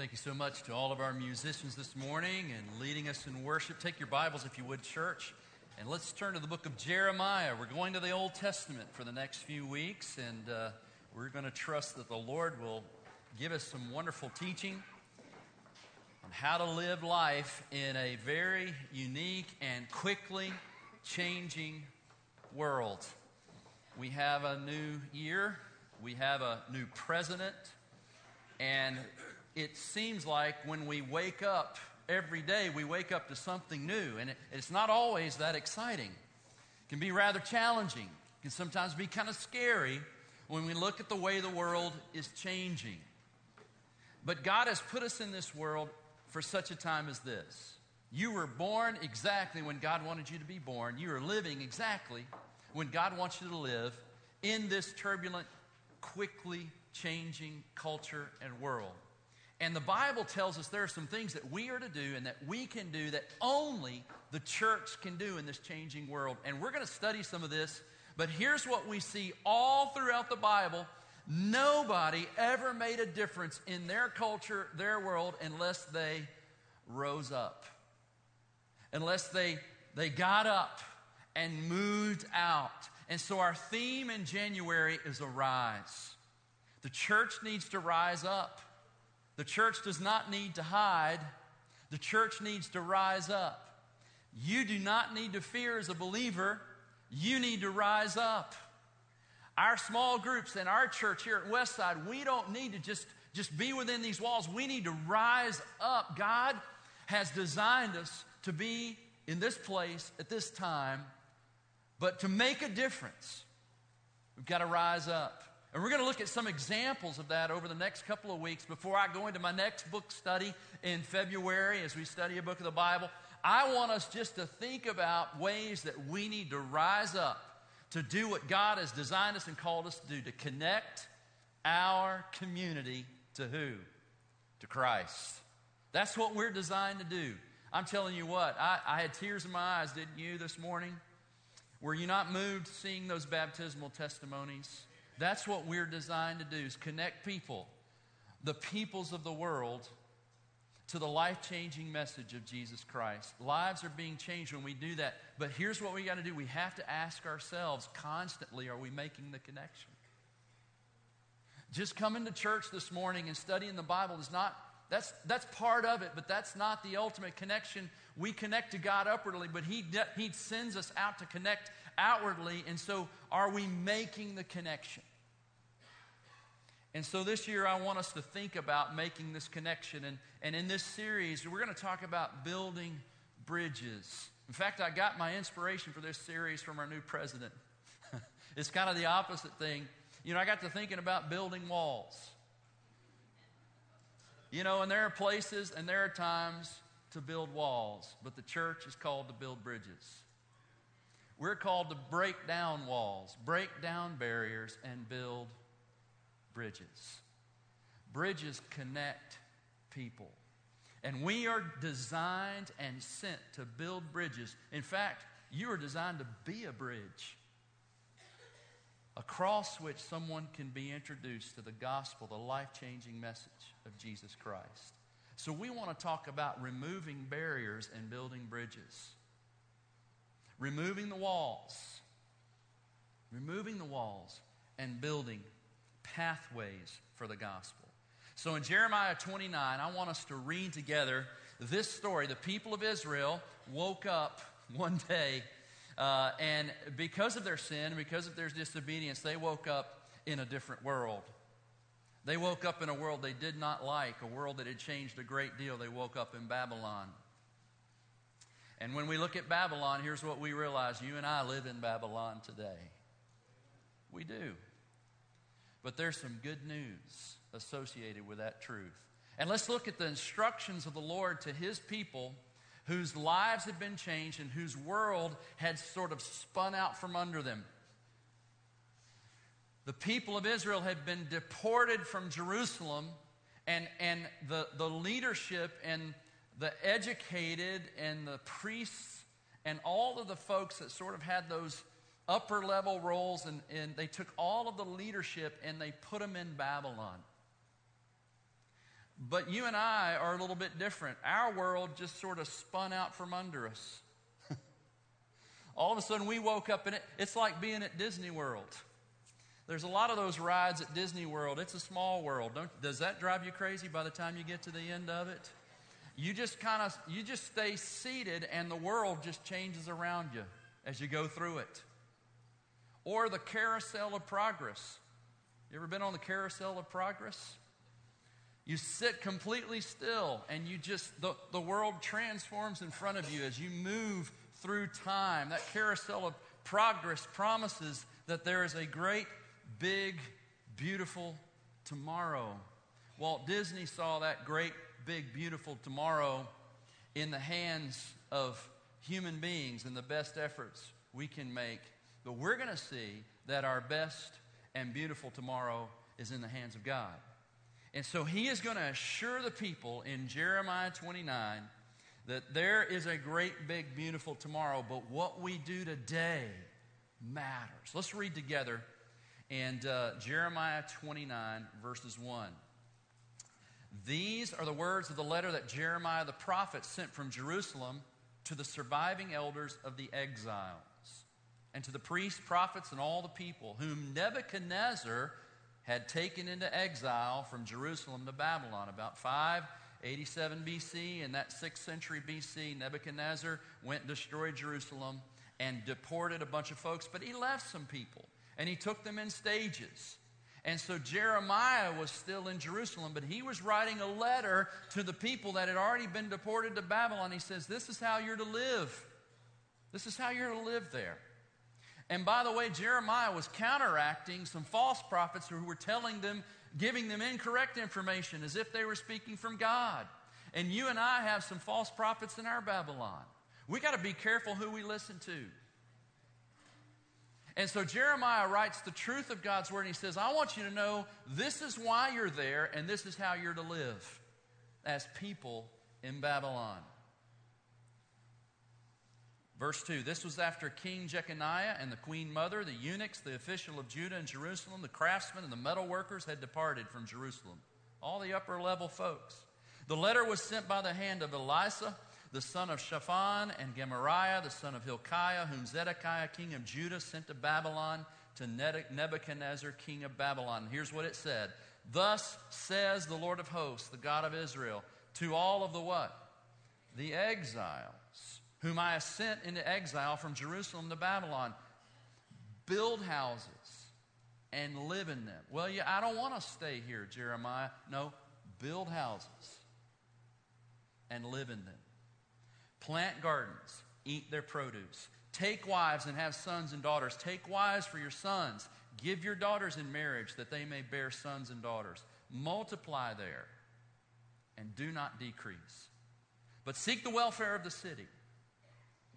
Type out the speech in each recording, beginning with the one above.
Thank you so much to all of our musicians this morning and leading us in worship. Take your Bibles, if you would, church, and let's turn to the book of Jeremiah. We're going to the Old Testament for the next few weeks, and uh, we're going to trust that the Lord will give us some wonderful teaching on how to live life in a very unique and quickly changing world. We have a new year, we have a new president, and it seems like when we wake up every day, we wake up to something new. And it, it's not always that exciting. It can be rather challenging. It can sometimes be kind of scary when we look at the way the world is changing. But God has put us in this world for such a time as this. You were born exactly when God wanted you to be born. You are living exactly when God wants you to live in this turbulent, quickly changing culture and world. And the Bible tells us there are some things that we are to do and that we can do that only the church can do in this changing world. And we're going to study some of this, but here's what we see all throughout the Bible. Nobody ever made a difference in their culture, their world, unless they rose up. Unless they, they got up and moved out. And so our theme in January is arise. The church needs to rise up. The church does not need to hide, the church needs to rise up. You do not need to fear as a believer, you need to rise up. Our small groups and our church here at Westside, we don't need to just, just be within these walls. We need to rise up. God has designed us to be in this place at this time, but to make a difference, we've got to rise up. And we're going to look at some examples of that over the next couple of weeks before I go into my next book study in February as we study a book of the Bible. I want us just to think about ways that we need to rise up to do what God has designed us and called us to do to connect our community to who? To Christ. That's what we're designed to do. I'm telling you what, I, I had tears in my eyes, didn't you, this morning? Were you not moved seeing those baptismal testimonies? That's what we're designed to do is connect people, the peoples of the world, to the life-changing message of Jesus Christ. Lives are being changed when we do that. But here's what we got to do. We have to ask ourselves constantly, are we making the connection? Just coming to church this morning and studying the Bible is not that's, that's part of it, but that's not the ultimate connection. We connect to God upwardly, but he, he sends us out to connect outwardly. And so, are we making the connection? And so this year, I want us to think about making this connection. And, and in this series, we're going to talk about building bridges. In fact, I got my inspiration for this series from our new president. it's kind of the opposite thing. You know, I got to thinking about building walls. You know, and there are places and there are times to build walls, but the church is called to build bridges. We're called to break down walls, break down barriers, and build bridges. Bridges connect people. And we are designed and sent to build bridges. In fact, you are designed to be a bridge across which someone can be introduced to the gospel, the life changing message of Jesus Christ. So, we want to talk about removing barriers and building bridges. Removing the walls, removing the walls, and building pathways for the gospel. So in Jeremiah 29, I want us to read together this story. The people of Israel woke up one day, uh, and because of their sin, because of their disobedience, they woke up in a different world. They woke up in a world they did not like, a world that had changed a great deal. They woke up in Babylon. And when we look at Babylon, here's what we realize you and I live in Babylon today. We do. But there's some good news associated with that truth. And let's look at the instructions of the Lord to his people whose lives had been changed and whose world had sort of spun out from under them. The people of Israel had been deported from Jerusalem, and, and the, the leadership and the educated and the priests and all of the folks that sort of had those upper level roles, and, and they took all of the leadership and they put them in Babylon. But you and I are a little bit different. Our world just sort of spun out from under us. All of a sudden, we woke up in it. It's like being at Disney World. There's a lot of those rides at Disney World. It's a small world. Don't, does that drive you crazy by the time you get to the end of it? You just kind of you just stay seated and the world just changes around you as you go through it. Or the carousel of progress. You ever been on the carousel of progress? You sit completely still and you just, the, the world transforms in front of you as you move through time. That carousel of progress promises that there is a great, big, beautiful tomorrow. Walt Disney saw that great, big, beautiful tomorrow in the hands of human beings and the best efforts we can make. But we're going to see that our best and beautiful tomorrow is in the hands of God. And so he is going to assure the people in Jeremiah 29 that there is a great, big, beautiful tomorrow, but what we do today matters. Let's read together in uh, Jeremiah 29, verses 1. These are the words of the letter that Jeremiah the prophet sent from Jerusalem to the surviving elders of the exiles, and to the priests, prophets, and all the people, whom Nebuchadnezzar had taken into exile from Jerusalem to Babylon. About 587 BC, in that 6th century BC, Nebuchadnezzar went and destroyed Jerusalem and deported a bunch of folks, but he left some people and he took them in stages. And so Jeremiah was still in Jerusalem, but he was writing a letter to the people that had already been deported to Babylon. He says, This is how you're to live. This is how you're to live there. And by the way, Jeremiah was counteracting some false prophets who were telling them, giving them incorrect information as if they were speaking from God. And you and I have some false prophets in our Babylon. We got to be careful who we listen to. And so Jeremiah writes the truth of God's word, and he says, I want you to know this is why you're there, and this is how you're to live as people in Babylon. Verse 2 This was after King Jeconiah and the queen mother, the eunuchs, the official of Judah and Jerusalem, the craftsmen, and the metal workers had departed from Jerusalem. All the upper level folks. The letter was sent by the hand of Elasah, the son of Shaphan, and Gemariah, the son of Hilkiah, whom Zedekiah, king of Judah, sent to Babylon to Nebuchadnezzar, king of Babylon. Here's what it said Thus says the Lord of hosts, the God of Israel, to all of the what? The exiles whom I have sent into exile from Jerusalem to Babylon. Build houses and live in them. Well, yeah, I don't want to stay here, Jeremiah. No, build houses and live in them. Plant gardens, eat their produce. Take wives and have sons and daughters. Take wives for your sons. Give your daughters in marriage that they may bear sons and daughters. Multiply there and do not decrease. But seek the welfare of the city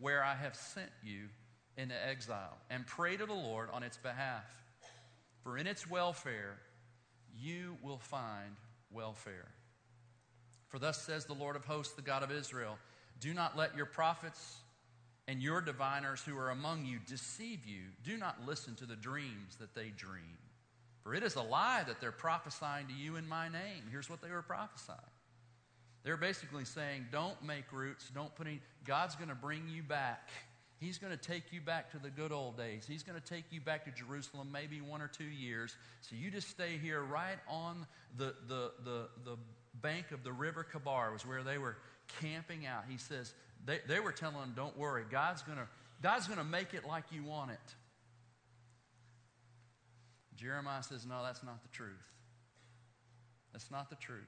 where I have sent you into exile, and pray to the Lord on its behalf. For in its welfare you will find welfare. For thus says the Lord of hosts, the God of Israel Do not let your prophets and your diviners who are among you deceive you. Do not listen to the dreams that they dream. For it is a lie that they're prophesying to you in my name. Here's what they were prophesying they're basically saying, don't make roots, don't put any, God's going to bring you back. He's going to take you back to the good old days. He's going to take you back to Jerusalem maybe one or two years. So you just stay here right on the, the, the, the bank of the river Kabar, was where they were camping out. He says, they, they were telling them, don't worry, God's going to God's going to make it like you want it. Jeremiah says, no, that's not the truth. That's not the truth.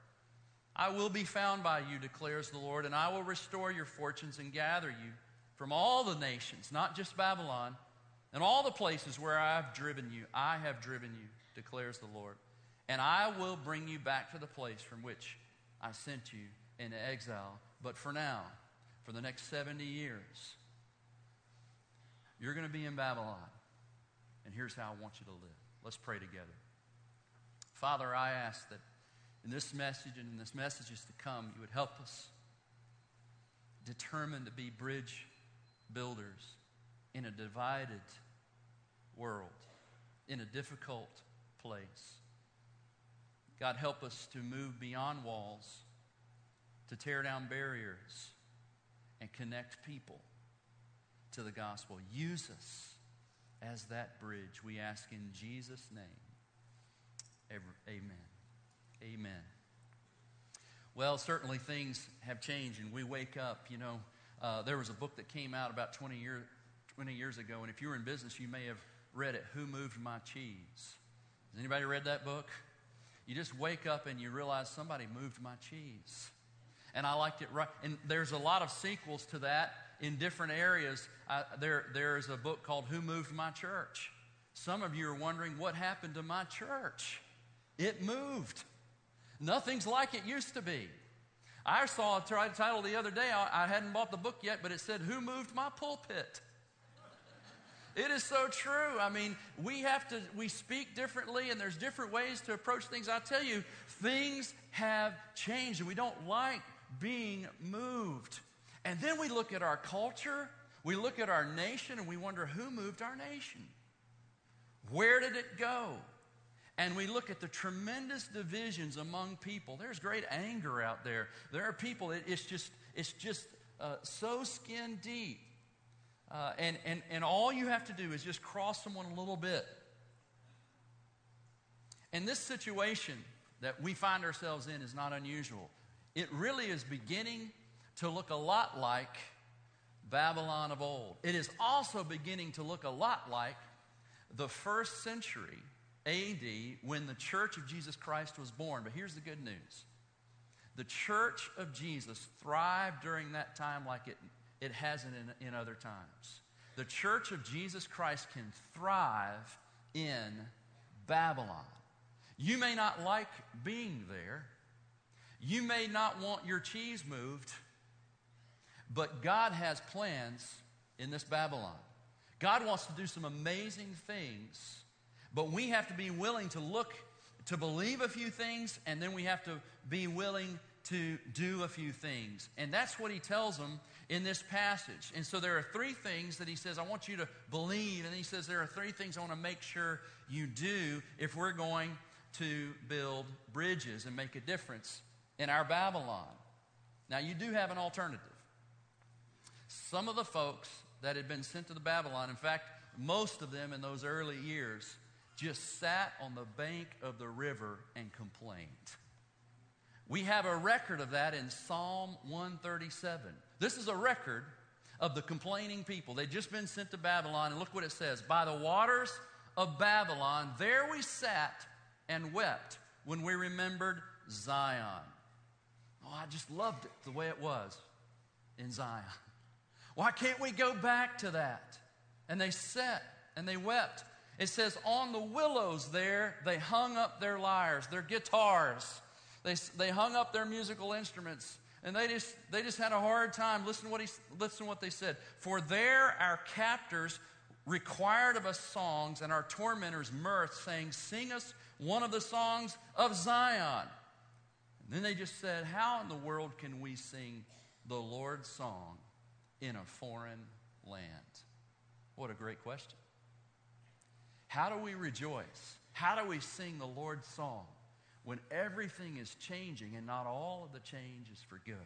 I will be found by you, declares the Lord, and I will restore your fortunes and gather you from all the nations, not just Babylon, and all the places where I have driven you. I have driven you, declares the Lord. and I will bring you back to the place from which I sent you into exile. But for now, for the next 70 years, you're going to be in Babylon. And here's how I want you to live. Let's pray together. Father, I ask that in this message and in this messages to come, you would help us determined to be bridge builders in a divided world, in a difficult place. God, help us to move beyond walls, to tear down barriers, and connect people to the gospel. Use us as that bridge. We ask in Jesus' name. Amen. Amen. Well, certainly things have changed, and we wake up. You know, uh, there was a book that came out about 20, year, 20 years ago, and if you were in business, you may have read it Who Moved My Cheese? Has anybody read that book? You just wake up and you realize somebody moved my cheese. And I liked it right. And there's a lot of sequels to that in different areas. I, there, there's a book called Who Moved My Church? Some of you are wondering what happened to my church. It moved. Nothing's like it used to be. I saw a title the other day. I hadn't bought the book yet, but it said, Who Moved My Pulpit? It is so true. I mean, we have to, we speak differently and there's different ways to approach things. I tell you, things have changed and we don't like being moved. And then we look at our culture, we look at our nation, and we wonder who moved our nation? Where did it go? And we look at the tremendous divisions among people. There's great anger out there. There are people it, it's just it's just uh, so skin deep. Uh, and, and, and all you have to do is just cross someone a little bit. And this situation that we find ourselves in is not unusual. It really is beginning to look a lot like babylon of old. It is also beginning to look a lot like the first century AD when the church of Jesus Christ was born. But here's the good news the church of Jesus thrived during that time like it, it hasn't in, in other times. The church of Jesus Christ can thrive in Babylon. You may not like being there. You may not want your cheese moved, but God has plans in this Babylon. God wants to do some amazing things but we have to be willing to look, to believe a few things, and then we have to be willing to do a few things. And that's what he tells them in this passage. And so there are three things that he says, I want you to believe. And he says, there are three things I want to make sure you do if we're going to build bridges and make a difference in our Babylon. Now, you do have an alternative. Some of the folks that had been sent to the Babylon, in fact, most of them in those early years, just sat on the bank of the river and complained. We have a record of that in Psalm 137. This is a record of the complaining people. They'd just been sent to Babylon, and look what it says By the waters of Babylon, there we sat and wept when we remembered Zion. Oh, I just loved it the way it was in Zion. Why can't we go back to that? And they sat and they wept it says, On the willows there, they hung up their lyres, their guitars. They, they hung up their musical instruments. And they just, they just had a hard time. Listen to, what he, listen to what they said. For there our captors required of us songs, and our tormentors mirth, saying, Sing us one of the songs of Zion. And then they just said, How in the world can we sing the Lord's song in a foreign land? What a great question. How do we rejoice? How do we sing the Lord's song when everything is changing and not all of the change is for good?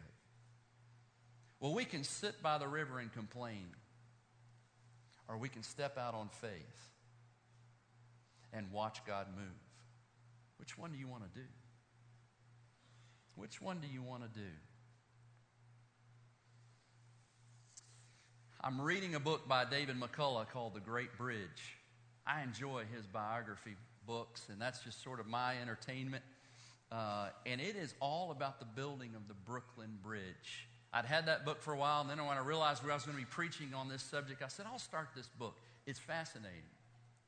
Well, we can sit by the river and complain, or we can step out on faith and watch God move. Which one do you want to do? Which one do you want to do? I'm reading a book by David McCullough called The Great Bridge. I enjoy his biography books, and that's just sort of my entertainment. Uh, and it is all about the building of the Brooklyn Bridge. I'd had that book for a while, and then when I realized where I was going to be preaching on this subject, I said, I'll start this book. It's fascinating.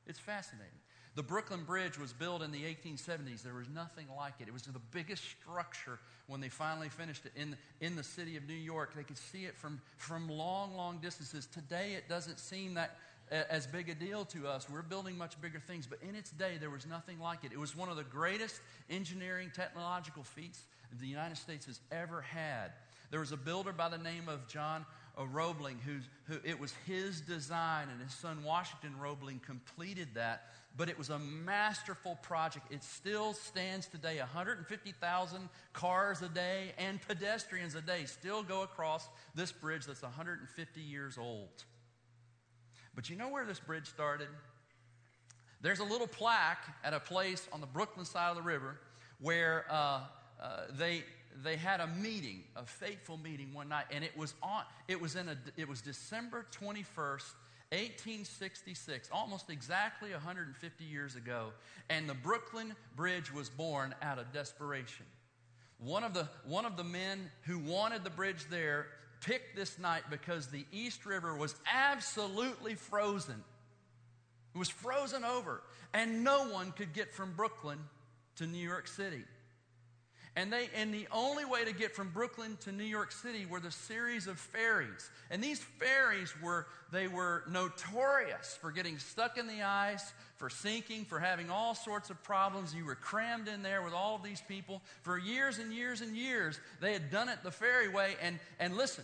It's fascinating. The Brooklyn Bridge was built in the 1870s. There was nothing like it. It was the biggest structure when they finally finished it in, in the city of New York. They could see it from, from long, long distances. Today, it doesn't seem that as big a deal to us. We're building much bigger things, but in its day, there was nothing like it. It was one of the greatest engineering technological feats the United States has ever had. There was a builder by the name of John Roebling, who, who it was his design, and his son Washington Roebling completed that. But it was a masterful project. It still stands today. 150,000 cars a day and pedestrians a day still go across this bridge that's 150 years old. But you know where this bridge started? There's a little plaque at a place on the Brooklyn side of the river where uh, uh, they they had a meeting, a fateful meeting one night, and it was on. It was in a. It was December twenty first. 1866, almost exactly 150 years ago, and the Brooklyn Bridge was born out of desperation. One of the, one of the men who wanted the bridge there picked this night because the East River was absolutely frozen. It was frozen over, and no one could get from Brooklyn to New York City. And, they, and the only way to get from Brooklyn to New York City were the series of ferries. And these ferries were, they were notorious for getting stuck in the ice, for sinking, for having all sorts of problems. You were crammed in there with all of these people. For years and years and years, they had done it the ferry way. And, and listen,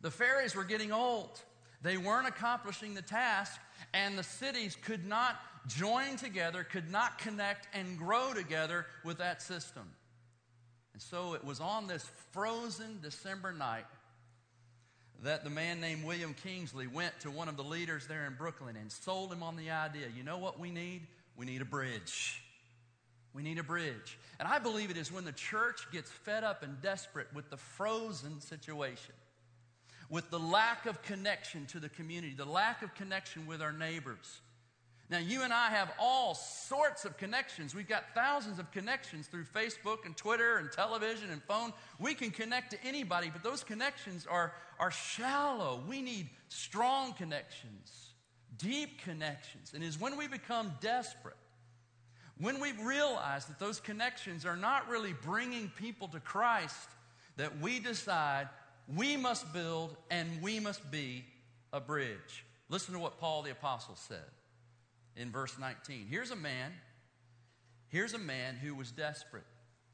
the ferries were getting old. They weren't accomplishing the task, and the cities could not join together, could not connect and grow together with that system. And so it was on this frozen December night that the man named William Kingsley went to one of the leaders there in Brooklyn and sold him on the idea you know what we need? We need a bridge. We need a bridge. And I believe it is when the church gets fed up and desperate with the frozen situation, with the lack of connection to the community, the lack of connection with our neighbors, now, you and I have all sorts of connections. We've got thousands of connections through Facebook and Twitter and television and phone. We can connect to anybody, but those connections are, are shallow. We need strong connections, deep connections. And it's when we become desperate, when we realize that those connections are not really bringing people to Christ, that we decide we must build and we must be a bridge. Listen to what Paul the Apostle said in verse 19. Here's a man, here's a man who was desperate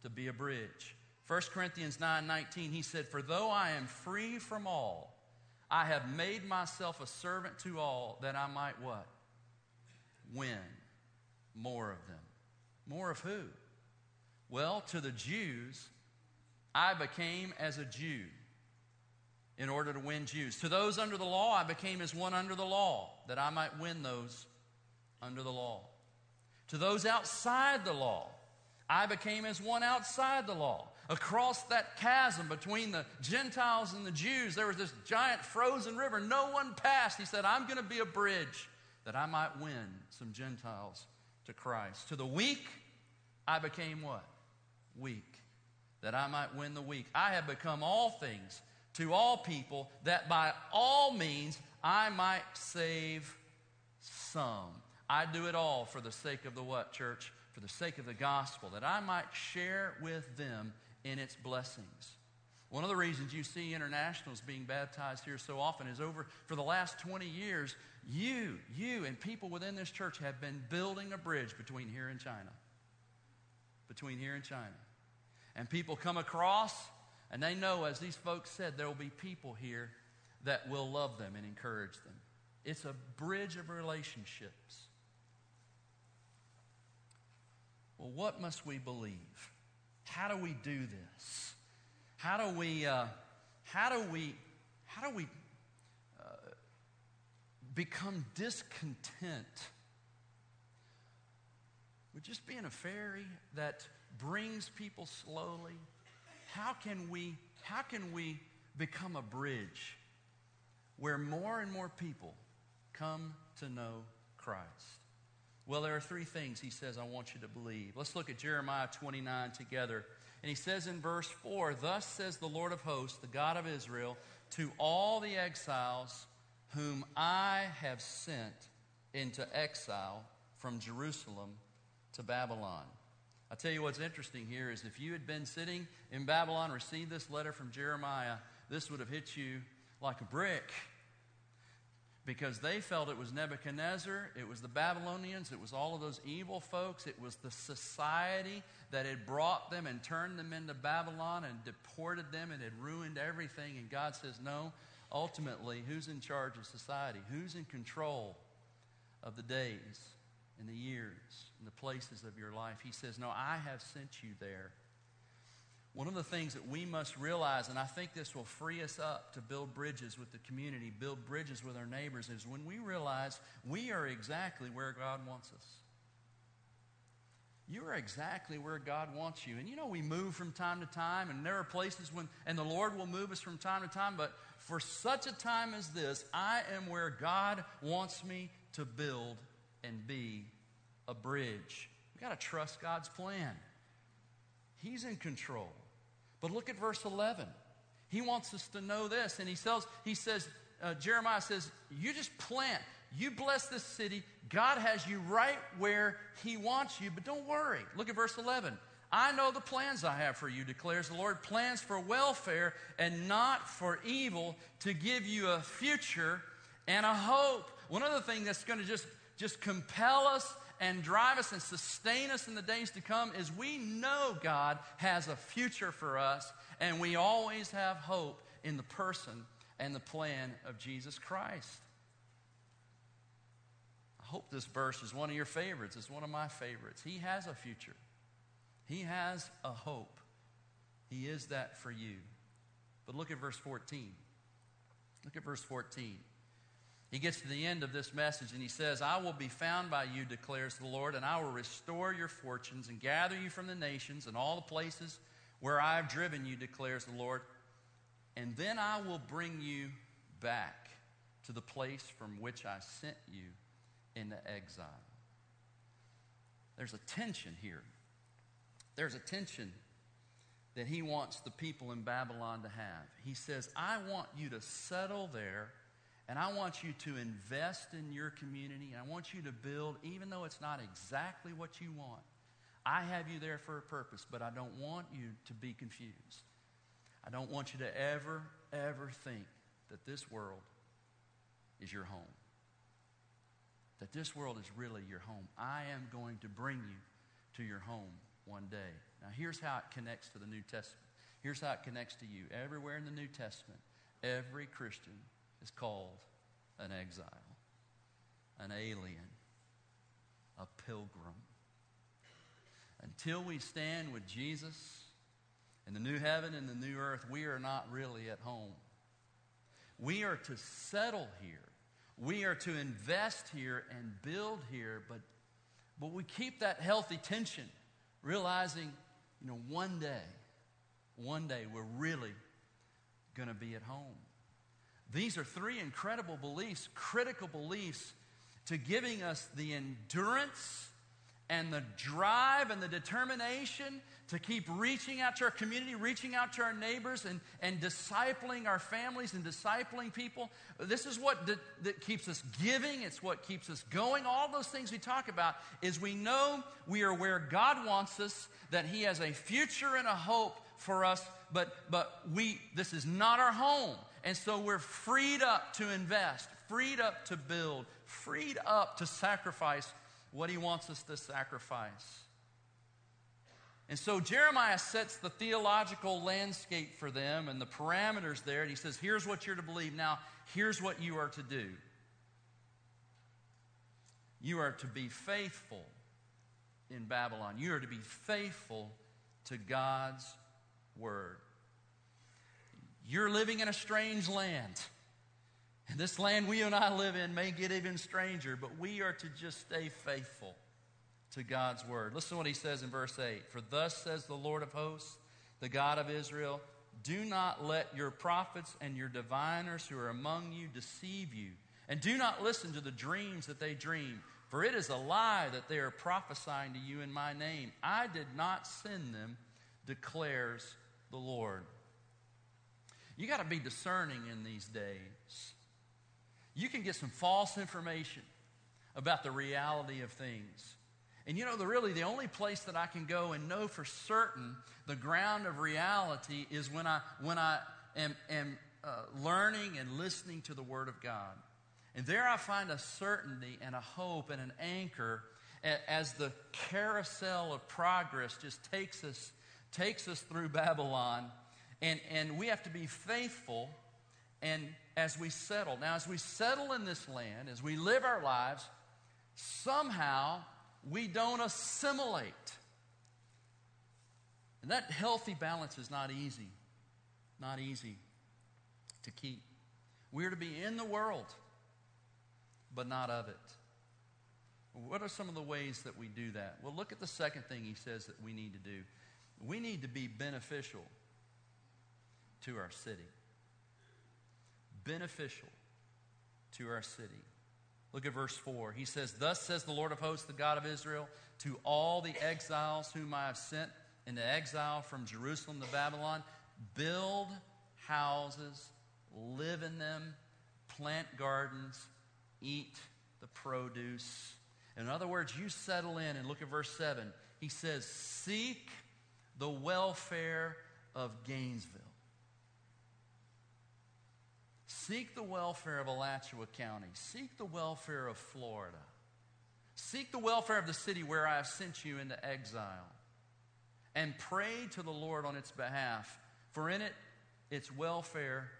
to be a bridge. 1 Corinthians 9 19, he said, For though I am free from all, I have made myself a servant to all that I might what? Win more of them. More of who? Well, to the Jews, I became as a Jew in order to win Jews. To those under the law, I became as one under the law, that I might win those under the law. To those outside the law, I became as one outside the law. Across that chasm between the Gentiles and the Jews, there was this giant frozen river. No one passed. He said, I'm going to be a bridge that I might win some Gentiles to Christ. To the weak, I became what? Weak. That I might win the weak. I have become all things to all people, that by all means I might save some. I do it all for the sake of the what, church? For the sake of the gospel, that I might share with them in its blessings. One of the reasons you see internationals being baptized here so often is over for the last 20 years, you, you, and people within this church have been building a bridge between here and China. Between here and China. And people come across, and they know, as these folks said, there will be people here that will love them and encourage them. It's a bridge of relationships. Well, what must we believe? How do we do this? How do we, uh, how do we, how do we uh, become discontent with just being a ferry that brings people slowly? How can we, how can we become a bridge where more and more people come to know Christ? Well, there are three things he says I want you to believe. Let's look at Jeremiah 29 together. And he says in verse 4 Thus says the Lord of hosts, the God of Israel, to all the exiles whom I have sent into exile from Jerusalem to Babylon. I tell you what's interesting here is if you had been sitting in Babylon, received this letter from Jeremiah, this would have hit you like a brick because they felt it was Nebuchadnezzar, it was the Babylonians, it was all of those evil folks, it was the society that had brought them and turned them into Babylon and deported them and had ruined everything. And God says, No, ultimately, who's in charge of society? Who's in control of the days and the years and the places of your life? He says, No, I have sent you there one of the things that we must realize, and I think this will free us up to build bridges with the community, build bridges with our neighbors, is when we realize we are exactly where God wants us. You are exactly where God wants you. And you know, we move from time to time, and there are places when, and the Lord will move us from time to time, but for such a time as this, I am where God wants me to build and be a bridge. We've got to trust God's plan, He's in control. But look at verse 11. He wants us to know this. And he says, he says uh, Jeremiah says, You just plant. You bless this city. God has you right where he wants you. But don't worry. Look at verse 11. I know the plans I have for you, declares the Lord plans for welfare and not for evil, to give you a future and a hope. One other thing that's going to just, just compel us and drive us and sustain us in the days to come is we know God has a future for us, and we always have hope in the person and the plan of Jesus Christ. I hope this verse is one of your favorites. It's one of my favorites. He has a future, He has a hope. He is that for you. But look at verse 14. Look at verse 14. He gets to the end of this message and he says, I will be found by you, declares the Lord, and I will restore your fortunes and gather you from the nations and all the places where I have driven you, declares the Lord. And then I will bring you back to the place from which I sent you into exile. There's a tension here. There's a tension that he wants the people in Babylon to have. He says, I want you to settle there and I want you to invest in your community. And I want you to build, even though it's not exactly what you want. I have you there for a purpose, but I don't want you to be confused. I don't want you to ever, ever think that this world is your home. That this world is really your home. I am going to bring you to your home one day. Now, here's how it connects to the New Testament. Here's how it connects to you. Everywhere in the New Testament, every Christian is called an exile, an alien, a pilgrim. Until we stand with Jesus in the new heaven and the new earth, we are not really at home. We are to settle here. We are to invest here and build here, but, but we keep that healthy tension, realizing, you know, one day, one day we're really going to be at home. These are three incredible beliefs, critical beliefs to giving us the endurance and the drive and the determination to keep reaching out to our community, reaching out to our neighbors, and, and discipling our families and discipling people. This is what that keeps us giving, it's what keeps us going. All those things we talk about is we know we are where God wants us, that He has a future and a hope for us, but, but we, this is not our home. And so we're freed up to invest, freed up to build, freed up to sacrifice what he wants us to sacrifice. And so Jeremiah sets the theological landscape for them and the parameters there. And he says, here's what you're to believe. Now, here's what you are to do. You are to be faithful in Babylon. You are to be faithful to God's word. You're living in a strange land. And this land we and I live in may get even stranger, but we are to just stay faithful to God's word. Listen to what he says in verse 8 For thus says the Lord of hosts, the God of Israel, do not let your prophets and your diviners who are among you deceive you, and do not listen to the dreams that they dream, for it is a lie that they are prophesying to you in my name. I did not send them, declares the Lord. You got to be discerning in these days. You can get some false information about the reality of things. And you know, the really the only place that I can go and know for certain the ground of reality is when I when I am, am uh, learning and listening to the Word of God. And there I find a certainty and a hope and an anchor as the carousel of progress just takes us takes us through Babylon. And, and we have to be faithful and as we settle. Now, as we settle in this land, as we live our lives, somehow we don't assimilate. And that healthy balance is not easy, not easy to keep. We're to be in the world, but not of it. What are some of the ways that we do that? Well, look at the second thing he says that we need to do. We need to be beneficial to our city. Beneficial to our city. Look at verse 4. He says, Thus says the Lord of hosts, the God of Israel, to all the exiles whom I have sent into exile from Jerusalem to Babylon, build houses, live in them, plant gardens, eat the produce. In other words, you settle in and look at verse 7. He says, Seek the welfare of Gainesville. Seek the welfare of Alachua County. Seek the welfare of Florida. Seek the welfare of the city where I have sent you into exile. And pray to the Lord on its behalf, for in it, its welfare,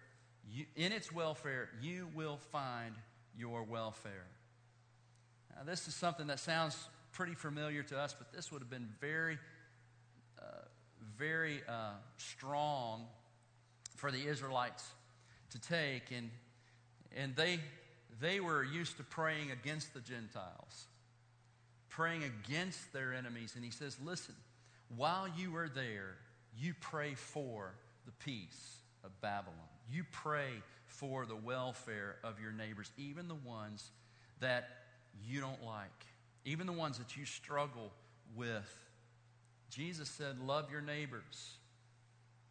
you, in its welfare, you will find your welfare. Now, this is something that sounds pretty familiar to us, but this would have been very, uh, very uh, strong for the Israelites to take, and, and they, they were used to praying against the Gentiles, praying against their enemies. And he says, Listen, while you are there, you pray for the peace of Babylon. You pray for the welfare of your neighbors, even the ones that you don't like, even the ones that you struggle with. Jesus said, Love your neighbors,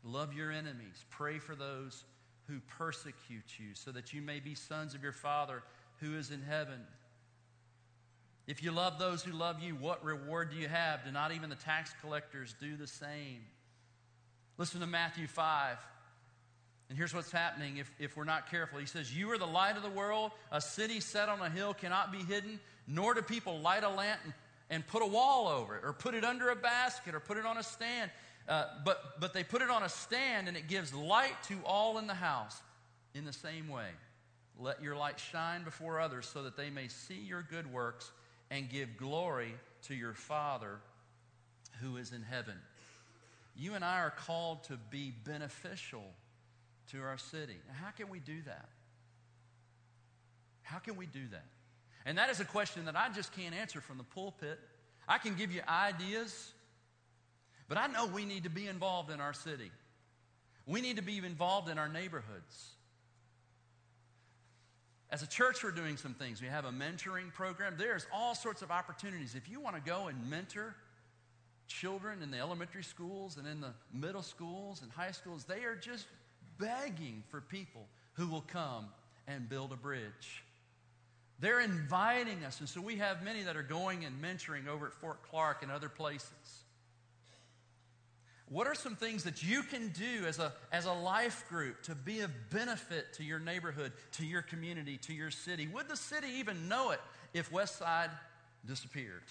love your enemies, pray for those who persecute you, so that you may be sons of your Father who is in heaven. If you love those who love you, what reward do you have? Do not even the tax collectors do the same? Listen to Matthew 5. And here's what's happening if, if we're not careful. He says, You are the light of the world. A city set on a hill cannot be hidden, nor do people light a lamp and, and put a wall over it, or put it under a basket, or put it on a stand. Uh, but, but they put it on a stand and it gives light to all in the house. In the same way, let your light shine before others so that they may see your good works and give glory to your Father who is in heaven. You and I are called to be beneficial to our city. Now, how can we do that? How can we do that? And that is a question that I just can't answer from the pulpit. I can give you ideas, but I know we need to be involved in our city. We need to be involved in our neighborhoods. As a church, we're doing some things. We have a mentoring program. There's all sorts of opportunities. If you want to go and mentor children in the elementary schools and in the middle schools and high schools, they are just begging for people who will come and build a bridge. They're inviting us. And so we have many that are going and mentoring over at Fort Clarke and other places. What are some things that you can do as a, as a life group to be of benefit to your neighborhood, to your community, to your city? Would the city even know it if West Side disappeared?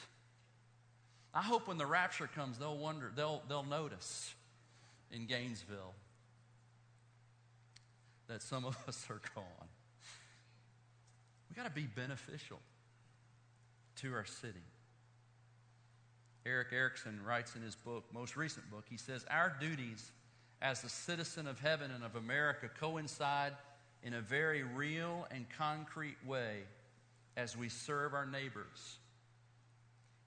I hope when the rapture comes, they'll wonder, they'll, they'll notice in Gainesville that some of us are gone. We got to be beneficial to our city. Erick Erickson writes in his book, most recent book, he says, Our duties as a citizen of heaven and of America coincide in a very real and concrete way as we serve our neighbors.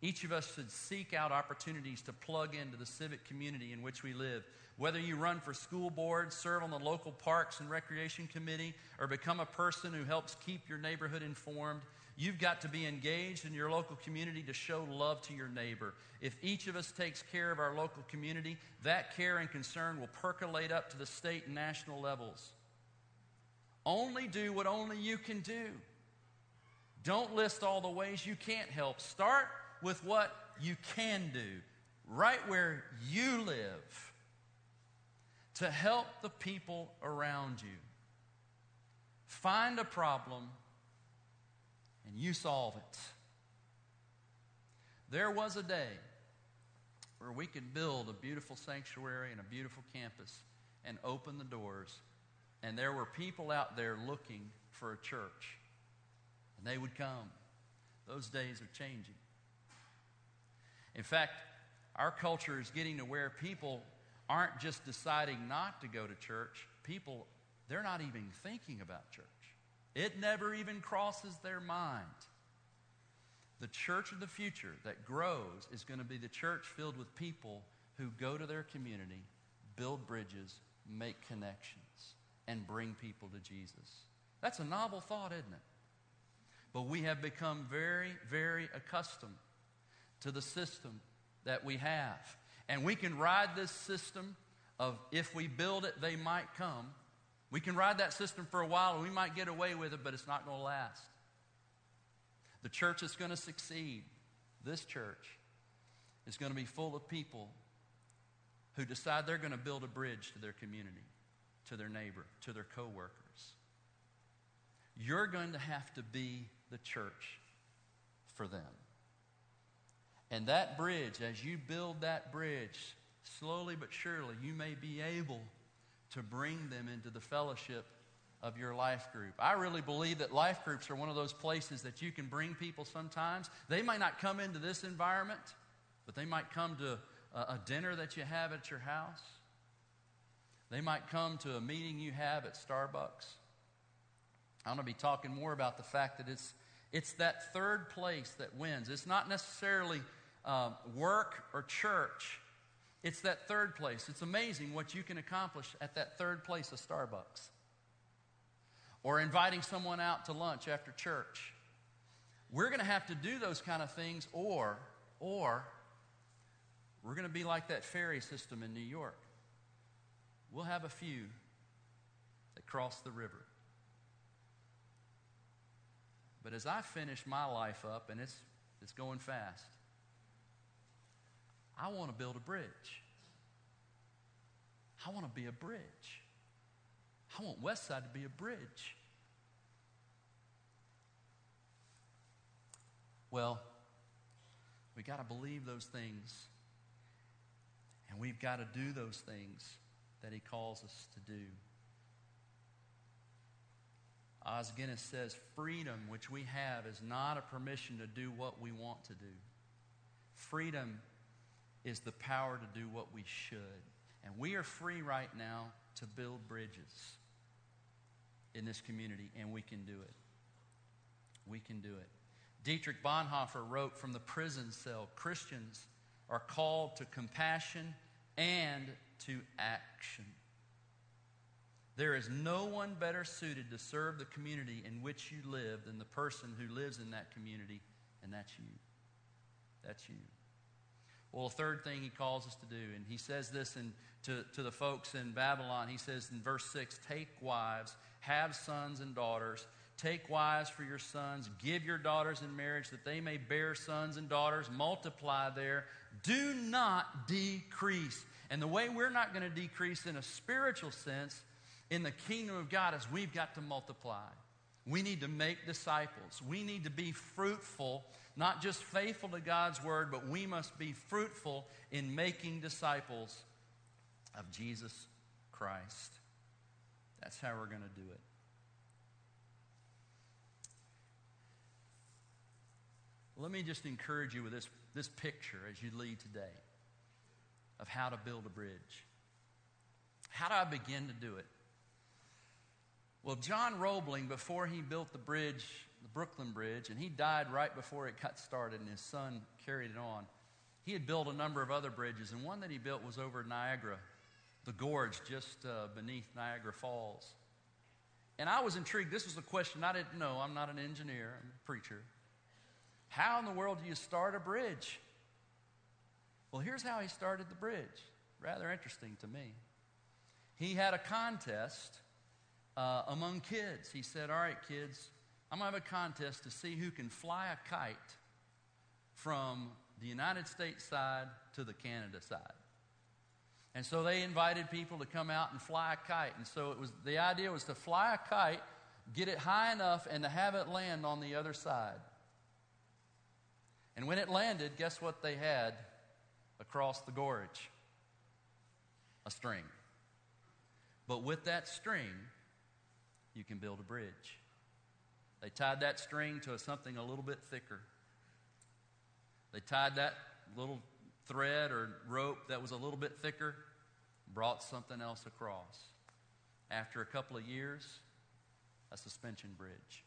Each of us should seek out opportunities to plug into the civic community in which we live. Whether you run for school board, serve on the local parks and recreation committee, or become a person who helps keep your neighborhood informed, You've got to be engaged in your local community to show love to your neighbor. If each of us takes care of our local community, that care and concern will percolate up to the state and national levels. Only do what only you can do. Don't list all the ways you can't help. Start with what you can do right where you live to help the people around you. Find a problem and you solve it. There was a day where we could build a beautiful sanctuary and a beautiful campus and open the doors, and there were people out there looking for a church, and they would come. Those days are changing. In fact, our culture is getting to where people aren't just deciding not to go to church, people, they're not even thinking about church. It never even crosses their mind. The church of the future that grows is going to be the church filled with people who go to their community, build bridges, make connections, and bring people to Jesus. That's a novel thought, isn't it? But we have become very, very accustomed to the system that we have. And we can ride this system of if we build it, they might come. We can ride that system for a while and we might get away with it, but it's not going to last. The church is going to succeed. This church is going to be full of people who decide they're going to build a bridge to their community, to their neighbor, to their coworkers. You're going to have to be the church for them. And that bridge, as you build that bridge, slowly but surely, you may be able to bring them into the fellowship of your life group. I really believe that life groups are one of those places that you can bring people sometimes. They might not come into this environment, but they might come to a, a dinner that you have at your house. They might come to a meeting you have at Starbucks. I'm going to be talking more about the fact that it's, it's that third place that wins. It's not necessarily uh, work or church, it's that third place. It's amazing what you can accomplish at that third place of Starbucks. Or inviting someone out to lunch after church. We're going to have to do those kind of things, or, or, we're going to be like that ferry system in New York. We'll have a few that cross the river. But as I finish my life up, and it's, it's going fast, I want to build a bridge. I want to be a bridge. I want Westside to be a bridge. Well, we got to believe those things. And we've got to do those things that He calls us to do. Os Guinness says freedom, which we have, is not a permission to do what we want to do. Freedom is the power to do what we should. And we are free right now to build bridges in this community, and we can do it. We can do it. Dietrich Bonhoeffer wrote from the prison cell Christians are called to compassion and to action. There is no one better suited to serve the community in which you live than the person who lives in that community, and that's you. That's you. Well, a third thing he calls us to do, and he says this in, to, to the folks in Babylon. He says in verse 6 Take wives, have sons and daughters. Take wives for your sons. Give your daughters in marriage that they may bear sons and daughters. Multiply there. Do not decrease. And the way we're not going to decrease in a spiritual sense in the kingdom of God is we've got to multiply. We need to make disciples. We need to be fruitful not just faithful to God's word, but we must be fruitful in making disciples of Jesus Christ. That's how we're going to do it. Let me just encourage you with this, this picture as you lead today of how to build a bridge. How do I begin to do it? Well, John Roebling, before he built the bridge the Brooklyn Bridge, and he died right before it got started, and his son carried it on. He had built a number of other bridges, and one that he built was over Niagara, the gorge just uh, beneath Niagara Falls. And I was intrigued. This was a question I didn't know. I'm not an engineer, I'm a preacher. How in the world do you start a bridge? Well, here's how he started the bridge. Rather interesting to me. He had a contest uh, among kids. He said, All right, kids, I'm going to have a contest to see who can fly a kite from the United States side to the Canada side. And so they invited people to come out and fly a kite. And so it was the idea was to fly a kite, get it high enough, and to have it land on the other side. And when it landed, guess what they had across the gorge? A string. But with that string, you can build a bridge. They tied that string to something a little bit thicker. They tied that little thread or rope that was a little bit thicker, brought something else across. After a couple of years, a suspension bridge.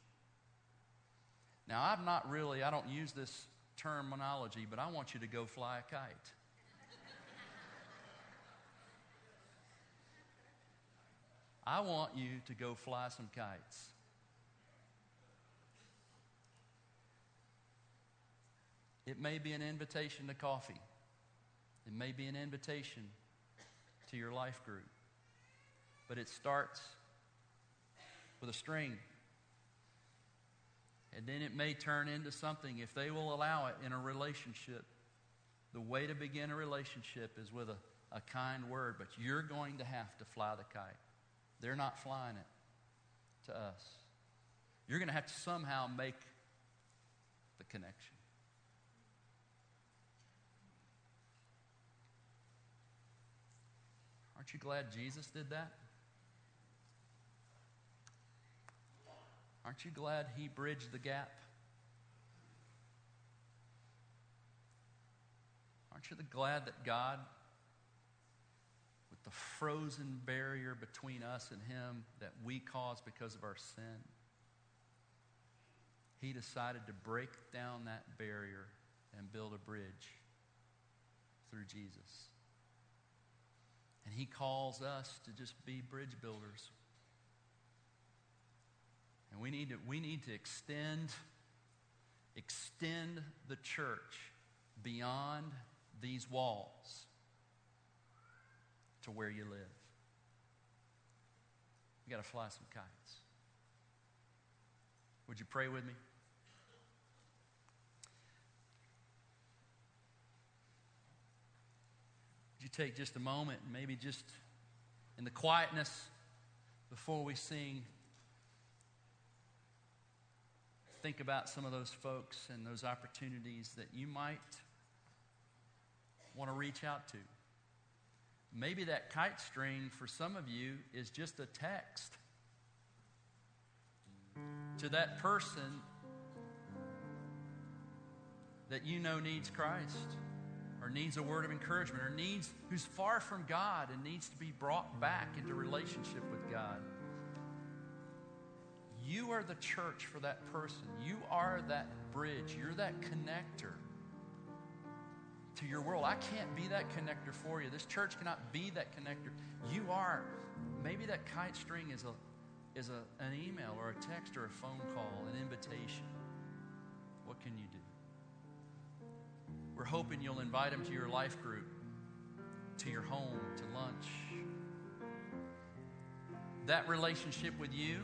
Now, I'm not really, I don't use this terminology, but I want you to go fly a kite. I want you to go fly some kites. It may be an invitation to coffee. It may be an invitation to your life group. But it starts with a string. And then it may turn into something, if they will allow it, in a relationship. The way to begin a relationship is with a, a kind word, but you're going to have to fly the kite. They're not flying it to us. You're going to have to somehow make the connection. Aren't you glad Jesus did that? Aren't you glad he bridged the gap? Aren't you glad that God, the frozen barrier between us and him that we caused because of our sin, he decided to break down that barrier and build a bridge through Jesus. And He calls us to just be bridge builders. And we need to, we need to extend, extend the church beyond these walls to where you live. You got to fly some kites. Would you pray with me? Would you take just a moment maybe just in the quietness before we sing, think about some of those folks and those opportunities that you might want to reach out to. Maybe that kite string for some of you is just a text to that person that you know needs Christ or needs a word of encouragement or needs who's far from God and needs to be brought back into relationship with God. You are the church for that person. You are that bridge. You're that connector to your world. I can't be that connector for you. This church cannot be that connector. You are. Maybe that kite string is a is a, an email or a text or a phone call, an invitation. What can you do? We're hoping you'll invite them to your life group, to your home, to lunch. That relationship with you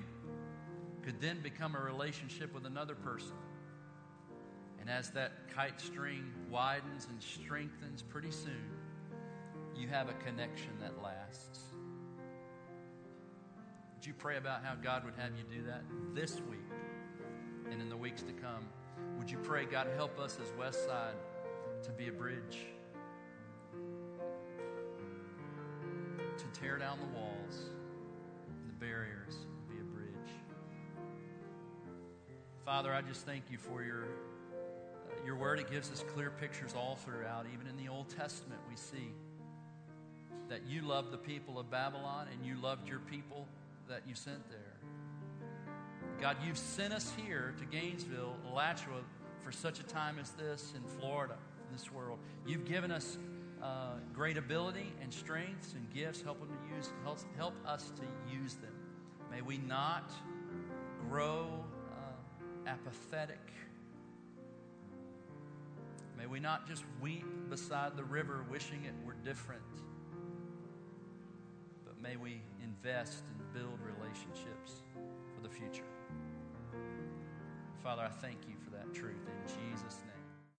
could then become a relationship with another person. And as that kite string widens and strengthens, pretty soon you have a connection that lasts. Would you pray about how God would have you do that this week and in the weeks to come? Would you pray, God, help us as Westside? to be a bridge, to tear down the walls, the barriers, be a bridge. Father, I just thank you for your. Your word, it gives us clear pictures all throughout. Even in the Old Testament, we see that you loved the people of Babylon and you loved your people that you sent there. God, you've sent us here to Gainesville, Alachua, for such a time as this in Florida in this world. You've given us uh, great ability and strengths and gifts. Help them to use. Help, help us to use them. May we not grow uh, apathetic. May we not just weep beside the river wishing it were different, but may we invest and build relationships for the future. Father, I thank you for that truth in Jesus' name.